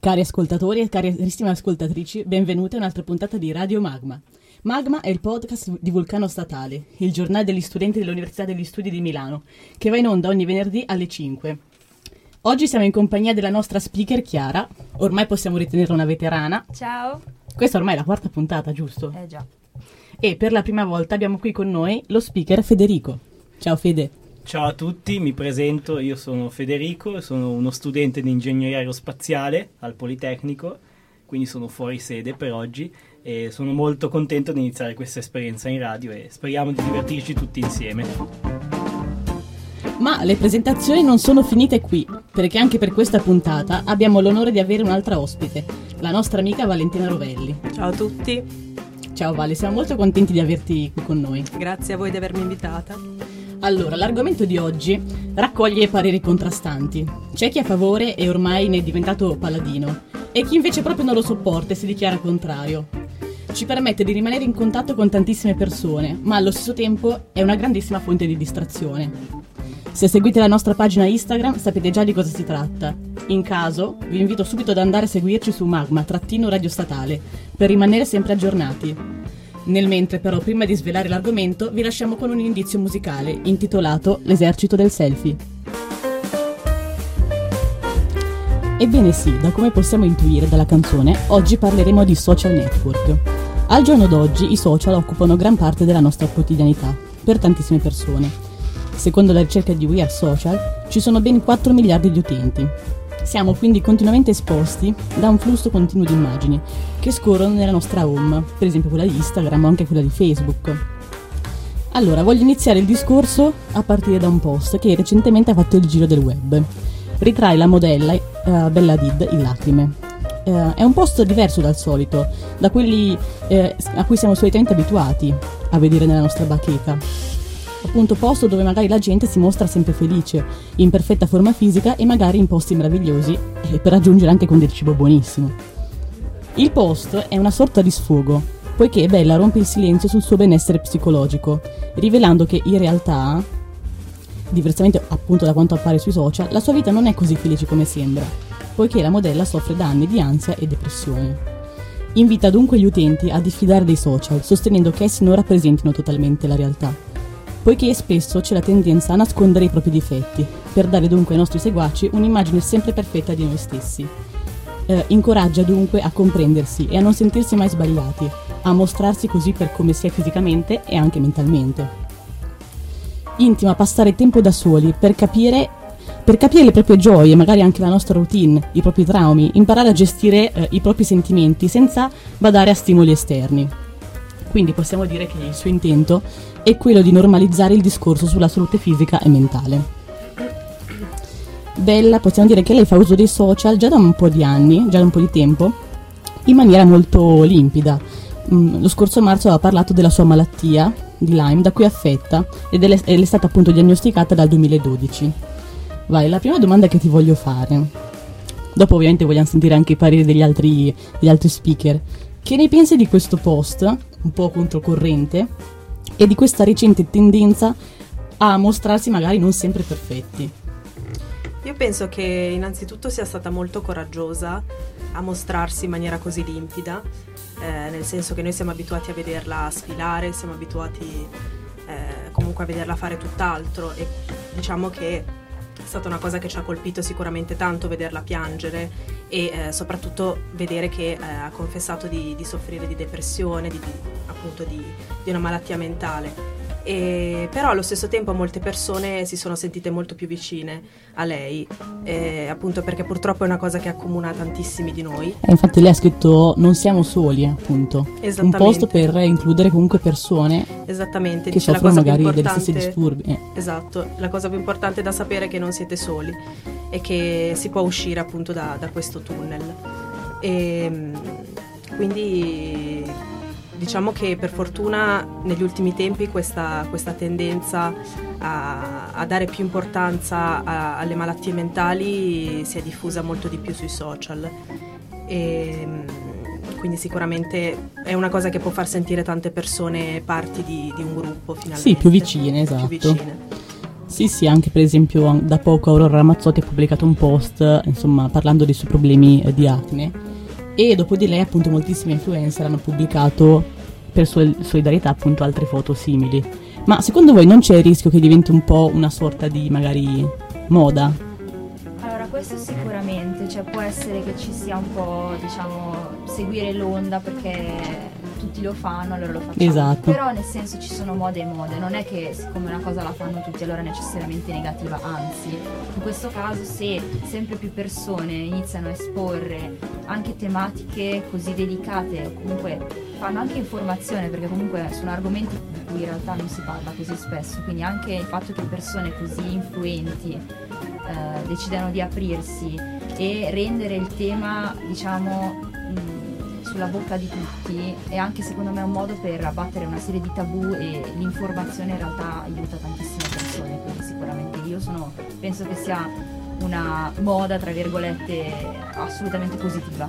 Cari ascoltatori e carissime ascoltatrici, benvenute a un'altra puntata di Radio Magma. Magma è il podcast di Vulcano Statale, il giornale degli studenti dell'Università degli Studi di Milano, che va in onda ogni venerdì alle 5. Oggi siamo in compagnia della nostra speaker Chiara, ormai possiamo ritenerla una veterana. Ciao. Questa ormai è la quarta puntata, giusto? Eh già. E per la prima volta abbiamo qui con noi lo speaker Federico. Ciao Fede. Ciao a tutti, mi presento, io sono Federico, sono uno studente di ingegneria aerospaziale al Politecnico, quindi sono fuori sede per oggi e sono molto contento di iniziare questa esperienza in radio e speriamo di divertirci tutti insieme. Ma le presentazioni non sono finite qui, perché anche per questa puntata abbiamo l'onore di avere un'altra ospite, la nostra amica Valentina Rovelli. Ciao a tutti. Ciao Vale, siamo molto contenti di averti qui con noi. Grazie a voi di avermi invitata. Allora, l'argomento di oggi raccoglie pareri contrastanti. C'è chi è a favore e ormai ne è diventato paladino, e chi invece proprio non lo sopporta e si dichiara contrario. Ci permette di rimanere in contatto con tantissime persone, ma allo stesso tempo è una grandissima fonte di distrazione. Se seguite la nostra pagina Instagram sapete già di cosa si tratta. In caso, vi invito subito ad andare a seguirci su Magma-Radio Statale per rimanere sempre aggiornati. Nel mentre però, prima di svelare l'argomento, vi lasciamo con un indizio musicale intitolato L'esercito del selfie. Ebbene sì, da come possiamo intuire dalla canzone, oggi parleremo di social network. Al giorno d'oggi i social occupano gran parte della nostra quotidianità, per tantissime persone. Secondo la ricerca di We Are Social, ci sono ben 4 miliardi di utenti, siamo quindi continuamente esposti da un flusso continuo di immagini che scorrono nella nostra home, per esempio quella di Instagram o anche quella di Facebook. Allora, voglio iniziare il discorso a partire da un post che recentemente ha fatto il giro del web. Ritrae la modella uh, Bella Did in lacrime. Uh, è un post diverso dal solito, da quelli uh, a cui siamo solitamente abituati a vedere nella nostra bacheca appunto posto dove magari la gente si mostra sempre felice, in perfetta forma fisica e magari in posti meravigliosi e per raggiungere anche con del cibo buonissimo. Il post è una sorta di sfogo, poiché Bella rompe il silenzio sul suo benessere psicologico, rivelando che in realtà, diversamente appunto da quanto appare sui social, la sua vita non è così felice come sembra, poiché la modella soffre da anni di ansia e depressione. Invita dunque gli utenti a diffidare dei social, sostenendo che essi non rappresentino totalmente la realtà poiché spesso c'è la tendenza a nascondere i propri difetti, per dare dunque ai nostri seguaci un'immagine sempre perfetta di noi stessi. Eh, incoraggia dunque a comprendersi e a non sentirsi mai sbagliati, a mostrarsi così per come si è fisicamente e anche mentalmente. Intima passare tempo da soli per capire, per capire le proprie gioie, magari anche la nostra routine, i propri traumi, imparare a gestire eh, i propri sentimenti senza badare a stimoli esterni. Quindi possiamo dire che il suo intento è quello di normalizzare il discorso sulla salute fisica e mentale. Bella, possiamo dire che lei fa uso dei social già da un po' di anni, già da un po' di tempo, in maniera molto limpida. Mm, lo scorso marzo aveva parlato della sua malattia di Lyme, da cui è affetta, ed è, è stata appunto diagnosticata dal 2012. Vai, la prima domanda che ti voglio fare, dopo ovviamente vogliamo sentire anche i pareri degli altri, degli altri speaker, che ne pensi di questo post, un po' controcorrente, e di questa recente tendenza a mostrarsi magari non sempre perfetti. Io penso che innanzitutto sia stata molto coraggiosa a mostrarsi in maniera così limpida, eh, nel senso che noi siamo abituati a vederla sfilare, siamo abituati eh, comunque a vederla fare tutt'altro e diciamo che è stata una cosa che ci ha colpito sicuramente tanto vederla piangere e eh, soprattutto vedere che eh, ha confessato di, di, soffrire di depressione, di, di, appunto di, una malattia mentale. E, però allo stesso tempo molte persone si sono sentite molto più vicine a lei, eh, appunto perché purtroppo è una cosa che accomuna tantissimi di noi. E infatti lei ha scritto non siamo soli, appunto. Un posto per includere comunque persone Esattamente. che soffrono magari degli stessi disturbi. Eh. Esatto, la cosa più importante da sapere è che non siete soli e che si può uscire appunto da, da questo tunnel. E, quindi diciamo che per fortuna negli ultimi tempi questa, questa tendenza a, a, dare più importanza a, alle malattie mentali si è diffusa molto di più sui social. E, quindi sicuramente è una cosa che può far sentire tante persone parti di, di un gruppo finalmente. Sì, più vicine, esatto. Più vicine. Sì, sì, anche per esempio da poco Aurora Ramazzotti ha pubblicato un post, insomma, parlando dei suoi problemi eh, di acne e dopo di lei appunto moltissimi influencer hanno pubblicato per solidarietà appunto altre foto simili. Ma secondo voi non c'è il rischio che diventi un po' una sorta di magari moda? Questo sicuramente, cioè può essere che ci sia un po', diciamo, seguire l'onda perché tutti lo fanno, allora lo facciamo. Esatto. Però nel senso ci sono mode e mode, non è che siccome una cosa la fanno tutti allora è necessariamente negativa, anzi, in questo caso se sempre più persone iniziano a esporre anche tematiche così delicate o comunque fanno anche informazione perché comunque sono argomenti di cui in realtà non si parla così spesso, quindi anche il fatto che persone così influenti eh, decidano di aprirsi e rendere il tema, diciamo, sulla bocca di tutti è anche secondo me un modo per abbattere una serie di tabù e l'informazione in realtà aiuta tantissime persone, quindi sicuramente io sono, penso che sia una moda, tra virgolette, assolutamente positiva.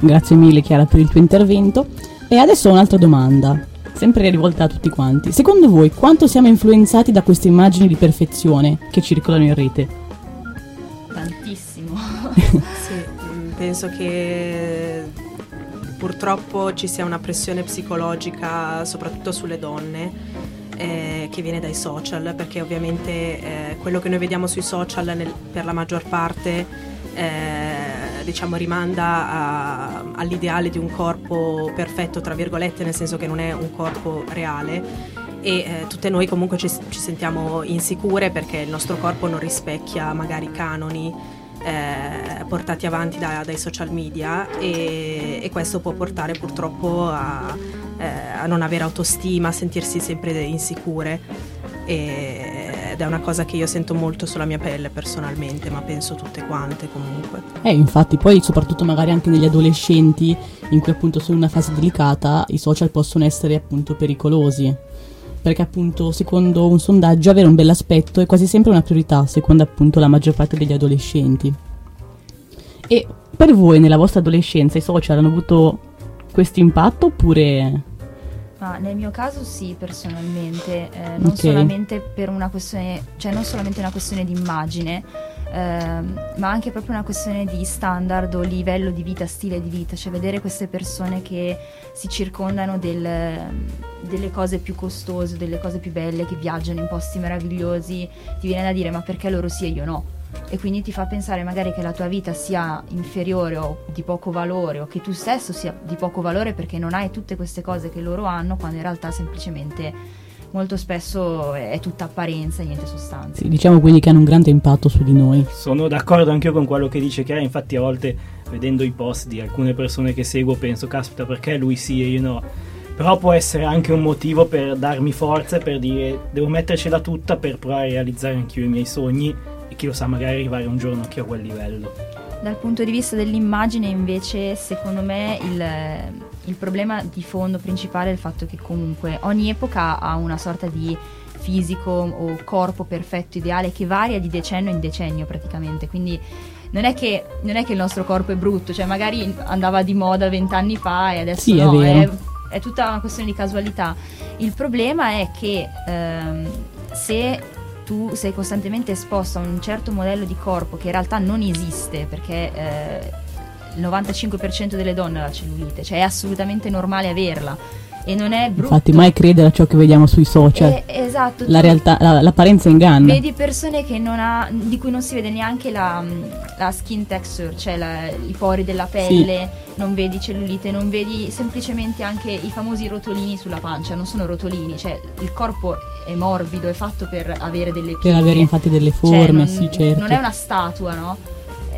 Grazie mille Chiara per il tuo intervento. E adesso un'altra domanda, sempre rivolta a tutti quanti. Secondo voi quanto siamo influenzati da queste immagini di perfezione che circolano in rete? Sì, penso che purtroppo ci sia una pressione psicologica soprattutto sulle donne eh, che viene dai social perché ovviamente eh, quello che noi vediamo sui social nel, per la maggior parte eh, diciamo rimanda a, all'ideale di un corpo perfetto tra virgolette nel senso che non è un corpo reale. E eh, tutte noi comunque ci, ci sentiamo insicure perché il nostro corpo non rispecchia magari canoni eh, portati avanti da, dai social media e, e, questo può portare purtroppo a, eh, a, non avere autostima, a sentirsi sempre insicure e, ed è una cosa che io sento molto sulla mia pelle personalmente, ma penso tutte quante comunque. Eh, infatti, poi soprattutto magari anche negli adolescenti in cui appunto sono in una fase delicata, i social possono essere appunto pericolosi perché appunto secondo un sondaggio avere un bell'aspetto è quasi sempre una priorità, secondo appunto la maggior parte degli adolescenti. E per voi nella vostra adolescenza i social hanno avuto questo impatto oppure... Ah, nel mio caso sì, personalmente, eh, non Ok. solamente per una questione, cioè non solamente una questione di immagine, ma anche proprio una questione di standard o livello di vita, stile di vita, cioè vedere queste persone che si circondano del- delle cose più costose, delle cose più belle, che viaggiano in posti meravigliosi, ti viene da dire ma perché loro sì e io no? E quindi ti fa pensare magari che la tua vita sia inferiore o di poco valore o che tu stesso sia di poco valore perché non hai tutte queste cose che loro hanno quando in realtà semplicemente molto spesso è tutta apparenza e niente sostanza. Sì, diciamo quindi che hanno un grande impatto su di noi. Sono d'accordo anche io con quello che dice Chiara, infatti a volte vedendo i post di alcune persone che seguo penso, caspita perché lui sì e io no. Però può essere anche un motivo per darmi forza e per dire devo mettercela tutta per provare a realizzare anch'io i miei sogni e chi lo sa magari arrivare un giorno anche a quel livello. Dal punto di vista dell'immagine invece secondo me il, il problema di fondo principale è il fatto che comunque ogni epoca ha una sorta di fisico o corpo perfetto ideale che varia di decennio in decennio praticamente quindi non è che, non è che il nostro corpo è brutto cioè magari andava di moda vent'anni fa e adesso Sì, è no vero. è tutta una questione di casualità il problema è che ehm, se tu sei costantemente esposto a un certo modello di corpo che in realtà non esiste perché eh, il 95% delle donne ha la cellulite, cioè è assolutamente normale averla e non è brutto. Infatti mai credere a ciò che vediamo sui social. Eh, esatto, la realtà, la- l'apparenza inganna. Vedi persone che non ha, di cui non si vede neanche la, la skin texture, cioè la- i pori della pelle, non vedi cellulite, non vedi semplicemente anche i famosi rotolini sulla pancia, non sono rotolini, cioè il corpo è morbido, è fatto per avere delle Per pieghe. avere infatti delle Cioè, forme, non, sì, certo. non è una statua, no?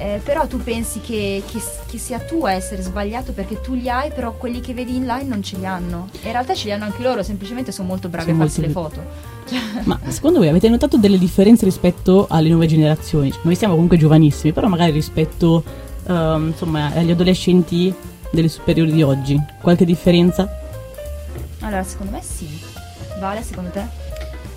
Eh, però tu pensi che, che- che sia tu a essere sbagliato perché tu li hai, però quelli che vedi in live non ce li hanno. E in realtà ce li hanno anche loro, semplicemente sono molto bravi Sono a farsi le foto. Ma secondo voi avete notato delle differenze rispetto alle nuove generazioni? Noi siamo comunque giovanissimi, però magari rispetto ehm, insomma, agli adolescenti delle superiori di oggi. Qualche differenza? Allora, secondo me sì. Vale, secondo te?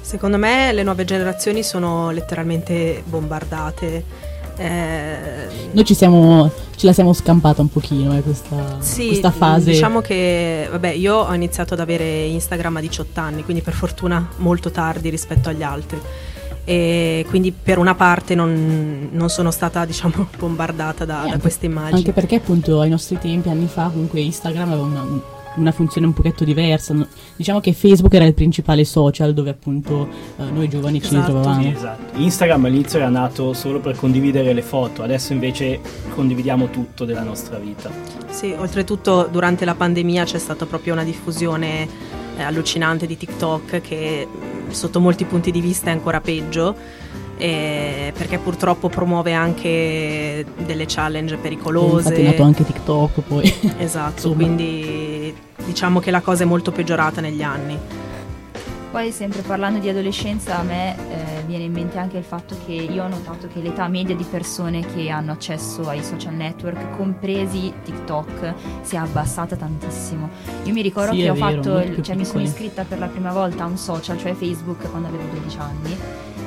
Secondo me le nuove generazioni sono letteralmente bombardate. Eh, Noi ci siamo, ce la siamo scampata un pochino eh, questa, Sì, questa fase. Diciamo che, vabbè, io ho iniziato ad avere Instagram a 18 anni, quindi per fortuna molto tardi rispetto agli altri. e quindi per una parte non, non sono stata diciamo bombardata da, da queste immagini. Anche perché appunto ai nostri tempi, anni fa, comunque Instagram aveva una una funzione un pochetto diversa. Diciamo che Facebook era il principale social dove appunto eh, noi giovani esatto. ci ritrovavamo. Sì, esatto. Instagram all'inizio era nato solo per condividere le foto, adesso invece condividiamo tutto della nostra vita. Sì, oltretutto durante la pandemia c'è stata proprio una diffusione eh, allucinante di TikTok che sotto molti punti di vista è ancora peggio. Eh, perché purtroppo promuove anche delle challenge pericolose. Infatti è nato anche TikTok poi. Esatto, quindi diciamo che la cosa è molto peggiorata negli anni. Poi sempre parlando di adolescenza a me eh, viene in mente anche il fatto che io ho notato che l'età media di persone che hanno accesso ai social network, compresi TikTok, si è abbassata tantissimo. Io mi ricordo sì, che ho vero, fatto, cioè mi sono iscritta per la prima volta a un social, cioè Facebook, quando avevo 12 anni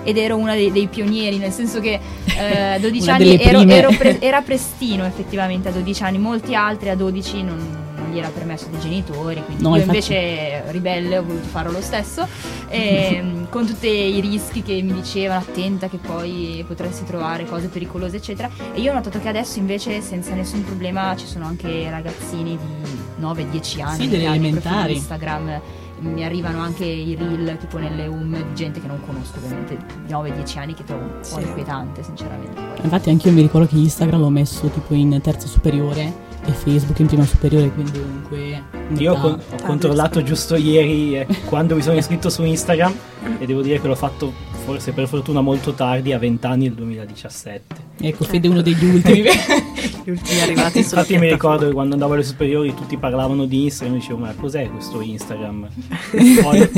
ed ero una dei, dei pionieri, nel senso che eh, a 12 anni ero, ero pre- era prestino effettivamente a 12 anni, molti altri a 12 non, era permesso dai genitori, quindi no, io infatti... invece ribelle ho voluto farlo lo stesso, e, ehm, con tutti i rischi che mi dicevano attenta che poi potresti trovare cose pericolose eccetera. E io ho notato che adesso invece senza nessun problema ci sono anche ragazzini di 9-10 anni sì, delle elementari. Instagram. Mi arrivano anche i reel tipo nelle um di gente che non conosco ovviamente 9-10 anni che trovo un po' sì. inquietante sinceramente. Infatti anche io mi ricordo che Instagram l'ho messo tipo in terza superiore e Facebook in prima superiore quindi comunque io ho, con- ho controllato giusto ieri eh, quando mi sono iscritto su Instagram e devo dire che l'ho fatto forse per fortuna molto tardi a 20 anni nel 2017 ecco Fede è uno degli ultimi. Gli ultimi arrivati infatti mi ricordo che quando andavo alle superiori tutti parlavano di Instagram e dicevo ma cos'è questo Instagram? Poi...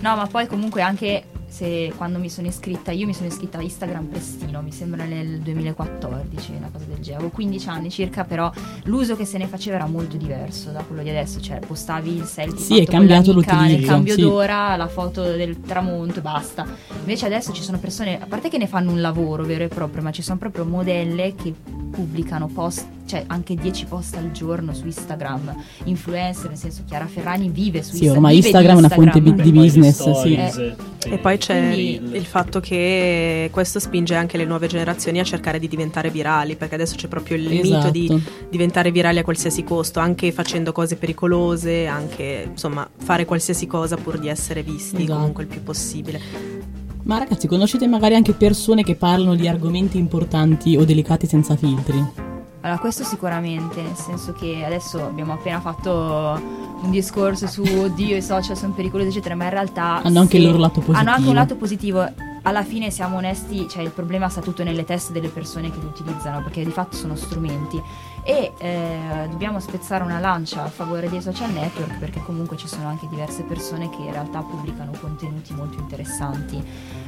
no ma poi comunque anche se quando mi sono iscritta, io mi sono iscritta a Instagram prestino, mi sembra nel 2014, una cosa del genere, avevo 15 anni circa, però l'uso che se ne faceva era molto diverso da quello di adesso, cioè postavi il selfie sì, è cambiato l'utilizzo, nel cambio sì. d'ora, la foto del tramonto e basta. Invece adesso ci sono persone, a parte che ne fanno un lavoro vero e proprio, ma ci sono proprio modelle che pubblicano post, cioè anche 10 post al giorno su Instagram, influencer, nel senso Chiara Ferragni vive su sì, Instagram. Sì, ormai Instagram è una fonte di, di business, sì. Eh, e poi c'è Quindi, il fatto che questo spinge anche le nuove generazioni a cercare di diventare virali, perché adesso c'è proprio il esatto. mito di diventare virali a qualsiasi costo, anche facendo cose pericolose, anche insomma fare qualsiasi cosa pur di essere visti esatto. comunque il più possibile. Ma ragazzi, conoscete magari anche persone che parlano di argomenti importanti o delicati senza filtri? Allora, questo sicuramente, nel senso che adesso abbiamo appena fatto un discorso su oddio i social sono pericolosi eccetera, ma in realtà hanno anche il loro lato positivo. Hanno anche un lato positivo. Alla fine siamo onesti, cioè il problema sta tutto nelle teste delle persone che li utilizzano, perché di fatto sono strumenti e eh, dobbiamo spezzare una lancia a favore dei social network perché comunque ci sono anche diverse persone che in realtà pubblicano contenuti molto interessanti.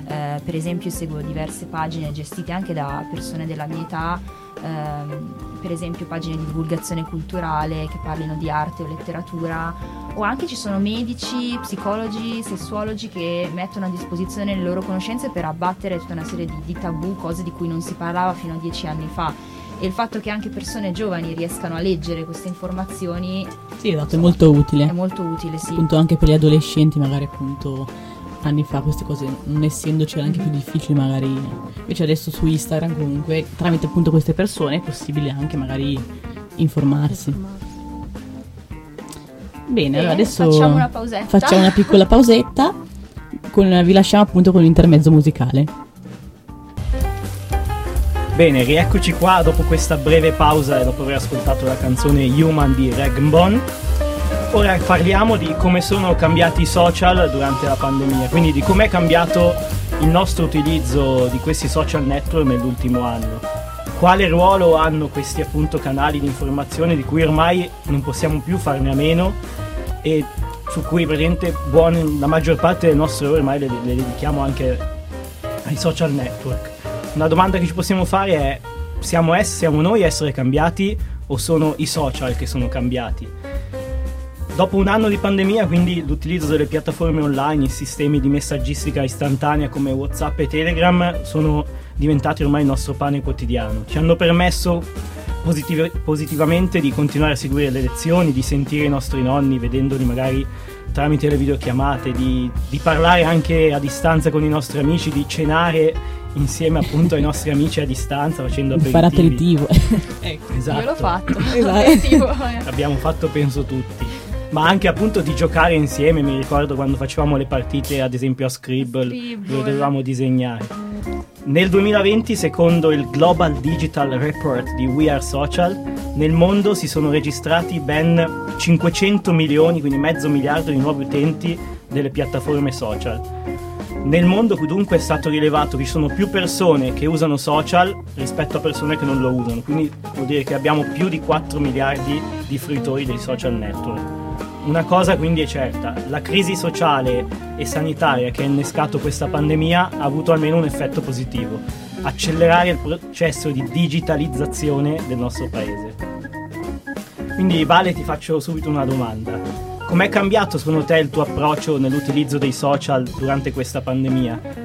Eh, per esempio seguo diverse pagine gestite anche da persone della mia età ehm, per esempio pagine di divulgazione culturale che parlino di arte o letteratura o anche ci sono medici, psicologi, sessuologi che mettono a disposizione le loro conoscenze per abbattere tutta una serie di, di tabù, cose di cui non si parlava fino a dieci anni fa. E il fatto che anche persone giovani riescano a leggere queste informazioni sì esatto è molto utile. è molto utile sì. Appunto anche per gli adolescenti magari appunto anni fa queste cose non essendoci era anche più difficile magari invece adesso su Instagram comunque tramite appunto queste persone è possibile anche magari informarsi. Bene, allora adesso facciamo una pausetta. facciamo una piccola pausetta con, vi lasciamo appunto con l'intermezzo musicale. Bene, rieccoci qua dopo questa breve pausa e dopo aver ascoltato la canzone Human di Regbon Ora parliamo di come sono cambiati i social durante la pandemia, quindi di come è cambiato il nostro utilizzo di questi social network nell'ultimo anno. Quale ruolo hanno questi appunto canali di informazione di cui ormai non possiamo più farne a meno e su cui praticamente buone, la maggior parte delle nostre ore ormai le, le dedichiamo anche ai social network. Una domanda che ci possiamo fare è siamo, es- siamo noi a essere cambiati o sono i social che sono cambiati? Dopo un anno di pandemia, quindi l'utilizzo delle piattaforme online, i sistemi di messaggistica istantanea come WhatsApp e Telegram sono diventati ormai il nostro pane quotidiano. Ci hanno permesso positiv- positivamente di continuare a seguire le lezioni, di sentire i nostri nonni vedendoli magari tramite le videochiamate, di, di, parlare anche a distanza con i nostri amici, di cenare insieme appunto ai nostri amici a distanza facendo aperitivi. Fare aperitivo. ecco, esatto. Io l'ho fatto. Esatto. Abbiamo fatto penso tutti. Ma anche appunto di giocare insieme, mi ricordo quando facevamo le partite ad esempio a Scribble, Scribble. dove dovevamo disegnare. Nel 2020, secondo il Global Digital Report di We Are Social, nel mondo si sono registrati ben 500 milioni, quindi mezzo miliardo di nuovi utenti delle piattaforme social. Nel mondo dunque è stato rilevato che ci sono più persone che usano social rispetto a persone che non lo usano, quindi vuol dire che abbiamo più di 4 miliardi di fruitori dei social network. Una cosa quindi è certa, la crisi sociale e sanitaria che ha innescato questa pandemia ha avuto almeno un effetto positivo, accelerare il processo di digitalizzazione del nostro paese. Quindi Vale ti faccio subito una domanda. Com'è cambiato secondo te il tuo approccio nell'utilizzo dei social durante questa pandemia?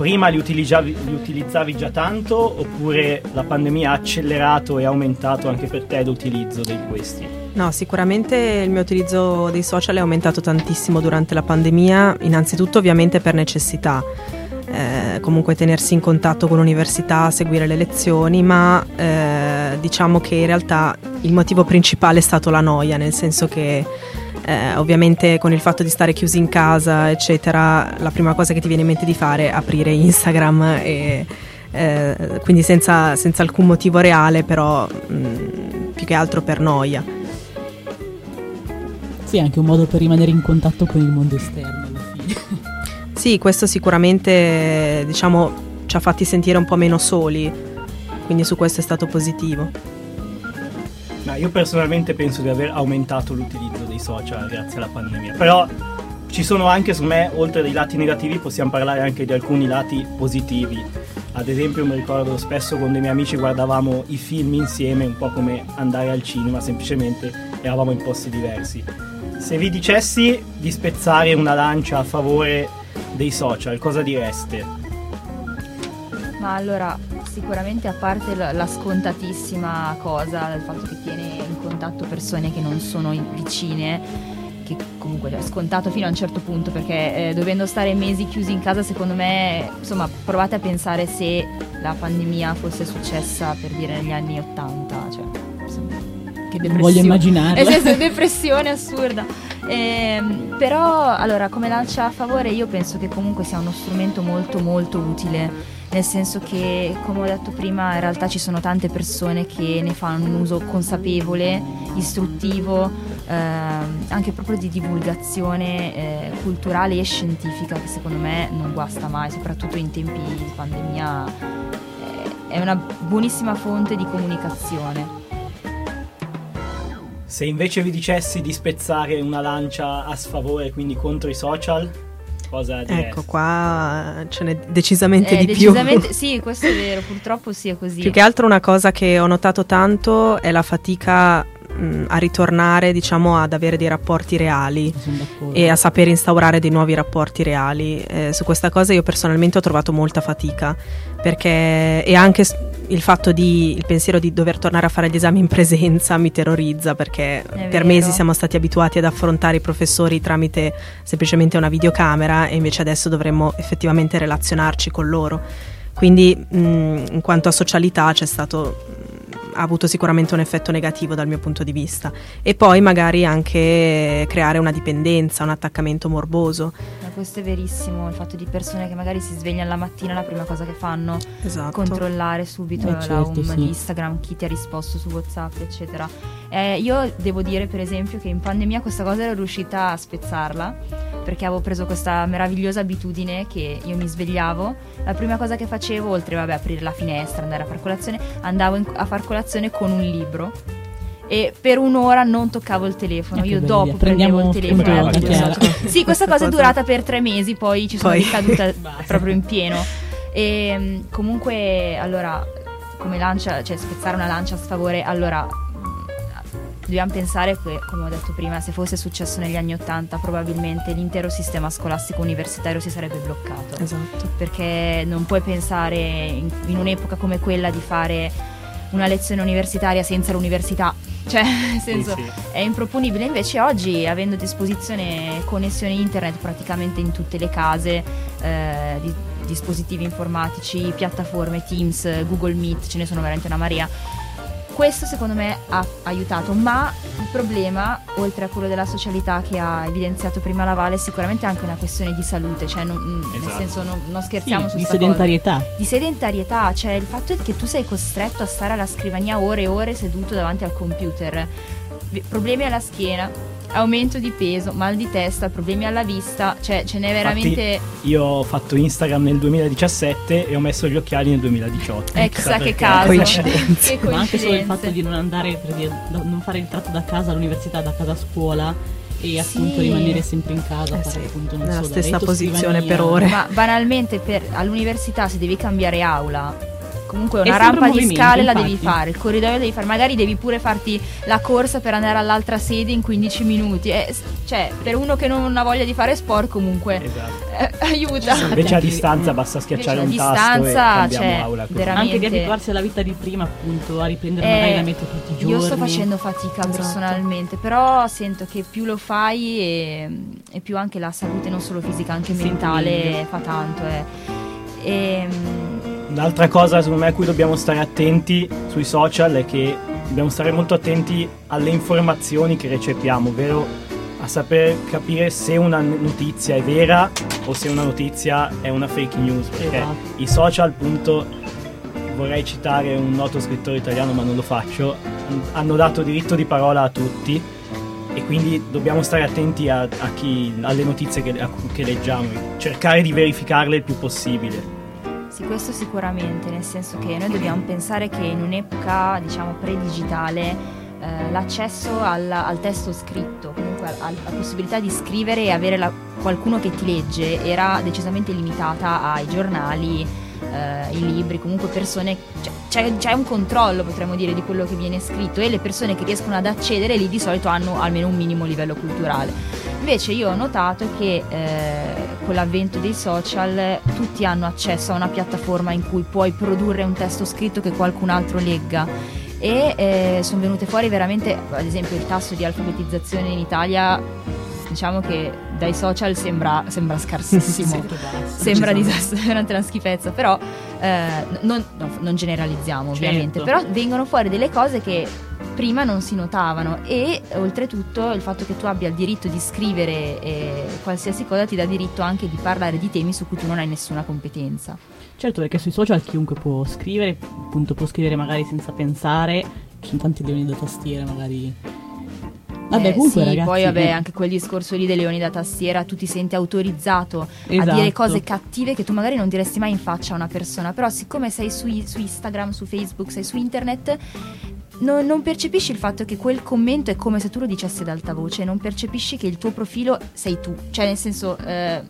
Prima li utilizzavi, li utilizzavi già tanto oppure la pandemia ha accelerato e aumentato anche per te l'utilizzo di questi? No, sicuramente il mio utilizzo dei social è aumentato tantissimo durante la pandemia, innanzitutto ovviamente per necessità. Eh, comunque tenersi in contatto con l'università, seguire le lezioni, ma eh, diciamo che in realtà il motivo principale è stato la noia, nel senso che eh, ovviamente con il fatto di stare chiusi in casa, eccetera, la prima cosa che ti viene in mente di fare è aprire Instagram e eh, quindi senza, senza, alcun motivo reale, però mh, più che altro per noia. Sì, è anche un modo per rimanere in contatto con il mondo esterno alla fine. Sì, questo sicuramente diciamo, ci ha fatti sentire un po' meno soli, quindi su questo è stato positivo. Ma io personalmente penso di aver aumentato l'utilizzo social grazie alla pandemia, però ci sono anche su me, oltre ai lati negativi, possiamo parlare anche di alcuni lati positivi. Ad esempio mi ricordo spesso con dei miei amici guardavamo i film insieme, un po' come andare al cinema, semplicemente eravamo in posti diversi. Se vi dicessi di spezzare una lancia a favore dei social, cosa direste? Ma allora, sicuramente a parte la, scontatissima cosa del fatto che tiene in contatto persone che non sono vicine, che comunque è scontato fino a un certo punto perché eh, dovendo stare mesi chiusi in casa secondo me insomma provate a pensare se la pandemia fosse successa per dire negli anni 80 cioè insomma, che depressione. Voglio immaginare. Esatto, depressione assurda. Eh, però, allora, come lancia a favore, io penso che comunque sia uno strumento molto, molto utile. Nel senso che, come ho detto prima, in realtà ci sono tante persone che ne fanno un uso consapevole, istruttivo, eh, anche proprio di divulgazione eh, culturale e scientifica, che secondo me non guasta mai, soprattutto in tempi di pandemia. Eh, è una buonissima fonte di comunicazione. Se invece vi dicessi di spezzare una lancia a sfavore, quindi contro i social, cosa diresti? Ecco, qua ce n'è decisamente eh, di decisamente, più. Sì, questo è vero, purtroppo sì è così. Più che altro una cosa che ho notato tanto è la fatica mh, a ritornare, diciamo, ad avere dei rapporti reali e a saper instaurare dei nuovi rapporti reali. Eh, su questa cosa io personalmente ho trovato molta fatica perché e anche il fatto di il pensiero di dover tornare a fare gli esami in presenza mi terrorizza perché È per vero. mesi siamo stati abituati ad affrontare i professori tramite semplicemente una videocamera e invece adesso dovremmo effettivamente relazionarci con loro. Quindi mh, in quanto a socialità c'è stato ha avuto sicuramente un effetto negativo dal mio punto di vista e poi magari anche creare una dipendenza, un attaccamento morboso. Ma questo è verissimo, il fatto di persone che magari si svegliano la mattina la prima cosa che fanno esatto. controllare subito eh, la certo, home sì. di Instagram, chi ti ha risposto su WhatsApp, eccetera. Eh, io devo dire per esempio che in pandemia questa cosa ero riuscita a spezzarla perché avevo preso questa meravigliosa abitudine che io mi svegliavo, la prima cosa che facevo, oltre a aprire la finestra, andare a far colazione, andavo in, a far colazione con un libro e per un'ora non toccavo il telefono. Io dopo prendevo il telefono. sì, questa cosa è durata per tre mesi, poi ci sono poi. ricaduta proprio in pieno. E ehm, comunque, allora, come lancia, cioè spezzare una lancia a sfavore, allora dobbiamo pensare che, come ho detto prima, se fosse successo negli anni Ottanta, probabilmente l'intero sistema scolastico universitario si sarebbe bloccato. Esatto. Perché non puoi pensare in, in un'epoca come quella di fare una lezione universitaria senza l'università Cioè, nel senso, Sì, sì. è improponibile. Invece oggi, avendo a disposizione connessione internet praticamente in tutte le case, eh, di- dispositivi informatici, piattaforme, Teams, Google Meet, ce ne sono veramente una marea. Questo secondo me ha aiutato, ma il problema, oltre a quello della socialità che ha evidenziato prima la Vale, è sicuramente anche una questione di salute, cioè non- mm, nel Esatto. senso non, non Sì, scherziamo su di sta cosa sedentarietà. di sedentarietà, cioè il fatto è che tu sei costretto a stare alla scrivania ore e ore seduto davanti al computer. Problemi alla schiena, aumento di peso, mal di testa, problemi alla vista, cioè ce n'è veramente Io ho fatto Instagram nel 2017 e ho messo gli occhiali nel 2018. eh, chissà che caso. Coincidenze. Che Ma anche solo il fatto di non andare, per dire, non fare il tratto da casa all'università, da casa a scuola e appunto Sì. rimanere sempre in casa, Eh fare sì, appunto non nella so, stessa letto, posizione scrivania. per ore. Ma banalmente per- all'università se devi cambiare aula comunque una rampa un di scale la infatti. devi fare, il corridoio devi fare, magari devi pure farti la corsa per andare all'altra sede in 15 minuti. Eh, cioè, per uno che non ha voglia di fare sport comunque Esatto. eh, aiuta. Invece a distanza basta schiacciare Invece un tasto e distanza, cambiamo cioè, aula. veramente- Anche di abituarsi alla vita di prima, appunto, a riprendere Eh, magari la metro tutti i giorni. Io sto facendo fatica Esatto. personalmente, però sento che più lo fai e, e più anche la salute non solo fisica, anche Senti mentale meglio. fa tanto. eh. Ehm, Un'altra cosa secondo me a cui dobbiamo stare attenti sui social è che dobbiamo stare molto attenti alle informazioni che recepiamo, ovvero a saper capire se una notizia è vera o se una notizia è una fake news, perché Esatto. i social appunto vorrei citare un noto scrittore italiano ma non lo faccio, hanno dato diritto di parola a tutti e quindi dobbiamo stare attenti a, a chi- alle notizie che, a- che leggiamo, cercare di verificarle il più possibile. Sì, questo sicuramente, nel senso che noi dobbiamo pensare che in un'epoca, diciamo, pre-digitale, eh, l'accesso al, al testo scritto, comunque al- alla possibilità di scrivere e avere la- qualcuno che ti legge, era decisamente limitata ai giornali, eh, i libri, comunque persone, cioè, c'è, c'è un controllo, potremmo dire, di quello che viene scritto e le persone che riescono ad accedere lì di solito hanno almeno un minimo livello culturale. Invece io ho notato che eh, con l'avvento dei social tutti hanno accesso a una piattaforma in cui puoi produrre un testo scritto che qualcun altro legga e eh, sono venute fuori veramente, ad esempio il tasso di alfabetizzazione in Italia, diciamo che dai social sembra, sembra scarsissimo. Sembra Decisamente. disastro, veramente una schifezza, però eh, non, no, non generalizziamo Certo. ovviamente, però vengono fuori delle cose che prima non si notavano e oltretutto il fatto che tu abbia il diritto di scrivere eh, qualsiasi cosa ti dà diritto anche di parlare di temi su cui tu non hai nessuna competenza. Certo, perché sui social chiunque può scrivere, appunto può scrivere magari senza pensare, ci sono tanti leoni da tastiera magari. Vabbè, Eh, comunque sì, ragazzi... poi vabbè, eh, anche quel discorso lì dei leoni da tastiera, tu ti senti autorizzato a Esatto. dire cose cattive che tu magari non diresti mai in faccia a una persona, però siccome sei su, su Instagram, su Facebook, sei su internet, non, non percepisci il fatto che quel commento è come se tu lo dicessi ad alta voce, non percepisci che il tuo profilo sei tu, cioè nel senso eh,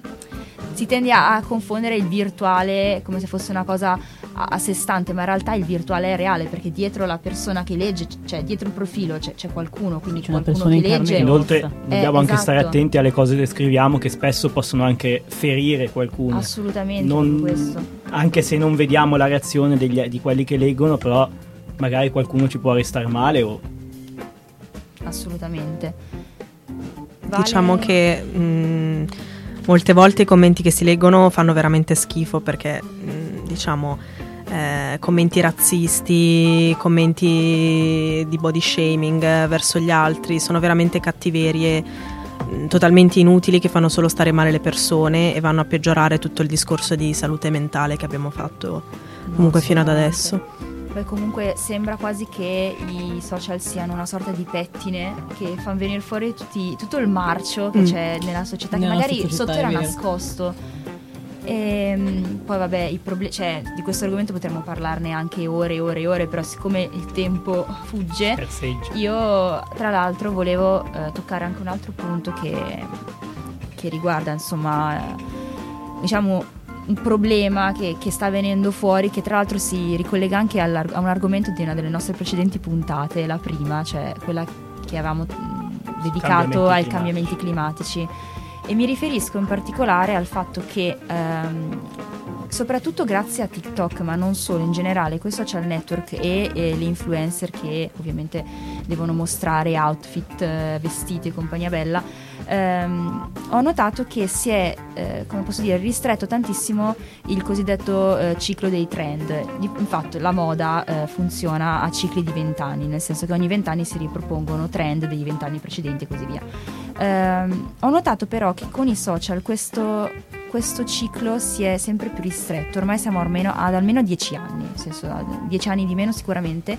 si tende a, a confondere il virtuale come se fosse una cosa a, a sé stante, ma in realtà il virtuale è reale perché dietro la persona che legge, cioè dietro il profilo c'è, c'è qualcuno, quindi C'è una qualcuno persona che legge. Inoltre Forza. dobbiamo Eh, anche stare esatto. attenti alle cose che scriviamo che spesso possono anche ferire qualcuno. Assolutamente Non- questo. Anche se non vediamo la reazione degli- di quelli che leggono, però magari qualcuno ci può restare male o Assolutamente. Vale- Diciamo che mh, molte volte i commenti che si leggono fanno veramente schifo perché, mh, diciamo, eh, commenti razzisti, commenti di body shaming eh, verso gli altri sono veramente cattiverie mh, totalmente inutili che fanno solo stare male le persone e vanno a peggiorare tutto il discorso di salute mentale che abbiamo fatto comunque fino ad adesso. Beh, comunque sembra quasi che i social siano una sorta di pettine che fanno venire fuori tutti- tutto il marcio che Mm. c'è nella società, Nella che magari società, sotto era vero. nascosto. Ehm, poi vabbè, i proble- cioè, di questo argomento potremmo parlarne anche ore e ore e ore, però siccome il tempo fugge, scarseggia. io tra l'altro volevo eh, toccare anche un altro punto che, che riguarda insomma eh, diciamo un problema che, che sta venendo fuori che tra l'altro si ricollega anche a un argomento di una delle nostre precedenti puntate, la prima, cioè quella che avevamo dedicato ai cambiamenti climatici. E mi riferisco in particolare al fatto che ehm, soprattutto grazie a TikTok, ma non solo, in generale, quei social network e, e gli influencer che ovviamente devono mostrare outfit, eh, vestiti e compagnia bella, ehm, ho notato che si è, eh, come posso dire, ristretto tantissimo il cosiddetto eh, ciclo dei trend. Di, infatti la moda eh, funziona a cicli di vent'anni, nel senso che ogni vent'anni si ripropongono trend dei vent'anni precedenti e così via. Ehm, ho notato però che con i social questo, questo, ciclo si è sempre più ristretto, ormai siamo almeno, ad almeno 10 anni, nel senso 10 anni di meno sicuramente,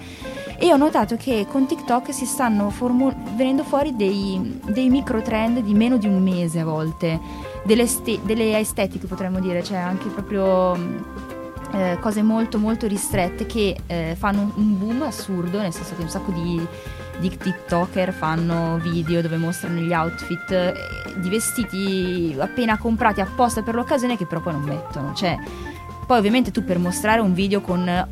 e ho notato che con TikTok si stanno formu- venendo fuori dei, dei, micro trend di meno di un mese a volte, delle, este- delle estetiche potremmo dire, cioè anche proprio eh, cose molto molto ristrette che eh, fanno un boom assurdo, nel senso che un sacco di, di TikToker fanno video dove mostrano gli outfit eh, di vestiti appena comprati apposta per l'occasione che però poi non mettono. Cioè, poi ovviamente tu per mostrare un video con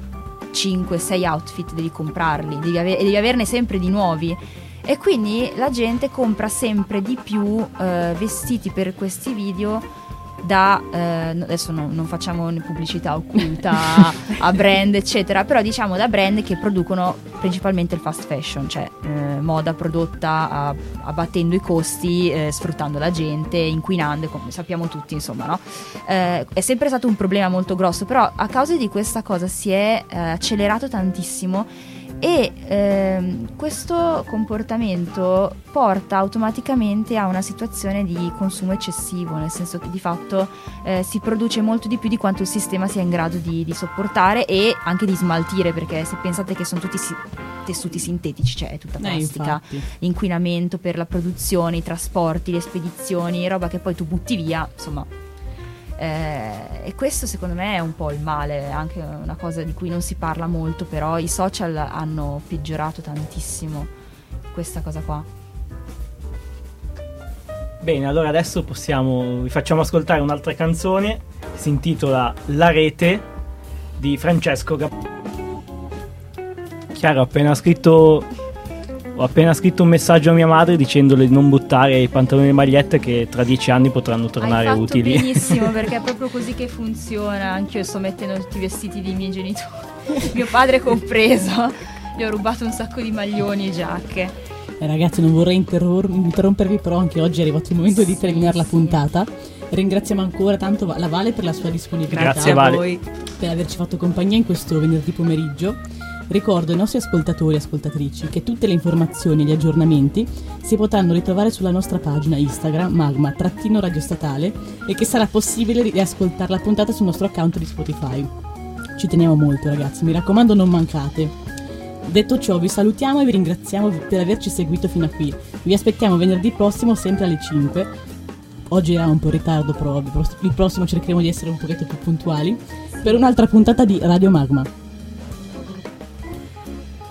5-6 outfit devi comprarli devi ave- e devi averne sempre di nuovi. E quindi la gente compra sempre di più eh, vestiti per questi video da eh, adesso no, non facciamo pubblicità occulta a brand eccetera però diciamo da brand che producono principalmente il fast fashion cioè eh, moda prodotta a, abbattendo i costi eh, sfruttando la gente inquinando come sappiamo tutti insomma no? Eh, è sempre stato un problema molto grosso però a causa di questa cosa si è eh, accelerato tantissimo e ehm, questo comportamento porta automaticamente a una situazione di consumo eccessivo, nel senso che di fatto eh, si produce molto di più di quanto il sistema sia in grado di, di sopportare e anche di smaltire, perché se pensate che sono tutti si- tessuti sintetici, cioè è tutta Eh, plastica, infatti. l'inquinamento per la produzione, i trasporti, le spedizioni, roba che poi tu butti via, insomma. Eh, e questo secondo me è un po' il male, è anche una cosa di cui non si parla molto, però i social hanno peggiorato tantissimo questa cosa qua. Bene, allora adesso possiamo, vi facciamo ascoltare un'altra canzone, si intitola La rete di Francesco Gap- Chiaro, appena scritto ho appena scritto un messaggio a mia madre dicendole di non buttare i pantaloni e le magliette che tra dieci anni potranno tornare Hai fatto utili. benissimo perché è proprio così che funziona. Anch'io sto mettendo tutti i vestiti dei miei genitori, mio padre compreso. Gli ho rubato un sacco di maglioni e giacche. Eh, ragazzi, non vorrei interror- interrompervi, però anche oggi è arrivato il momento di terminare la sì. puntata. Ringraziamo ancora tanto la Vale per la sua disponibilità, Grazie, a Vale. voi. per averci fatto compagnia in questo venerdì pomeriggio. Ricordo ai nostri ascoltatori e ascoltatrici che tutte le informazioni e gli aggiornamenti si potranno ritrovare sulla nostra pagina Instagram magma-radio statale e che sarà possibile riascoltare la puntata sul nostro account di Spotify. Ci teniamo molto ragazzi, mi raccomando non mancate. Detto ciò vi salutiamo e vi ringraziamo per averci seguito fino a qui. Vi aspettiamo venerdì prossimo sempre alle 5. Oggi era un po' in ritardo però il prossimo cercheremo di essere un pochetto più puntuali per un'altra puntata di Radio Magma.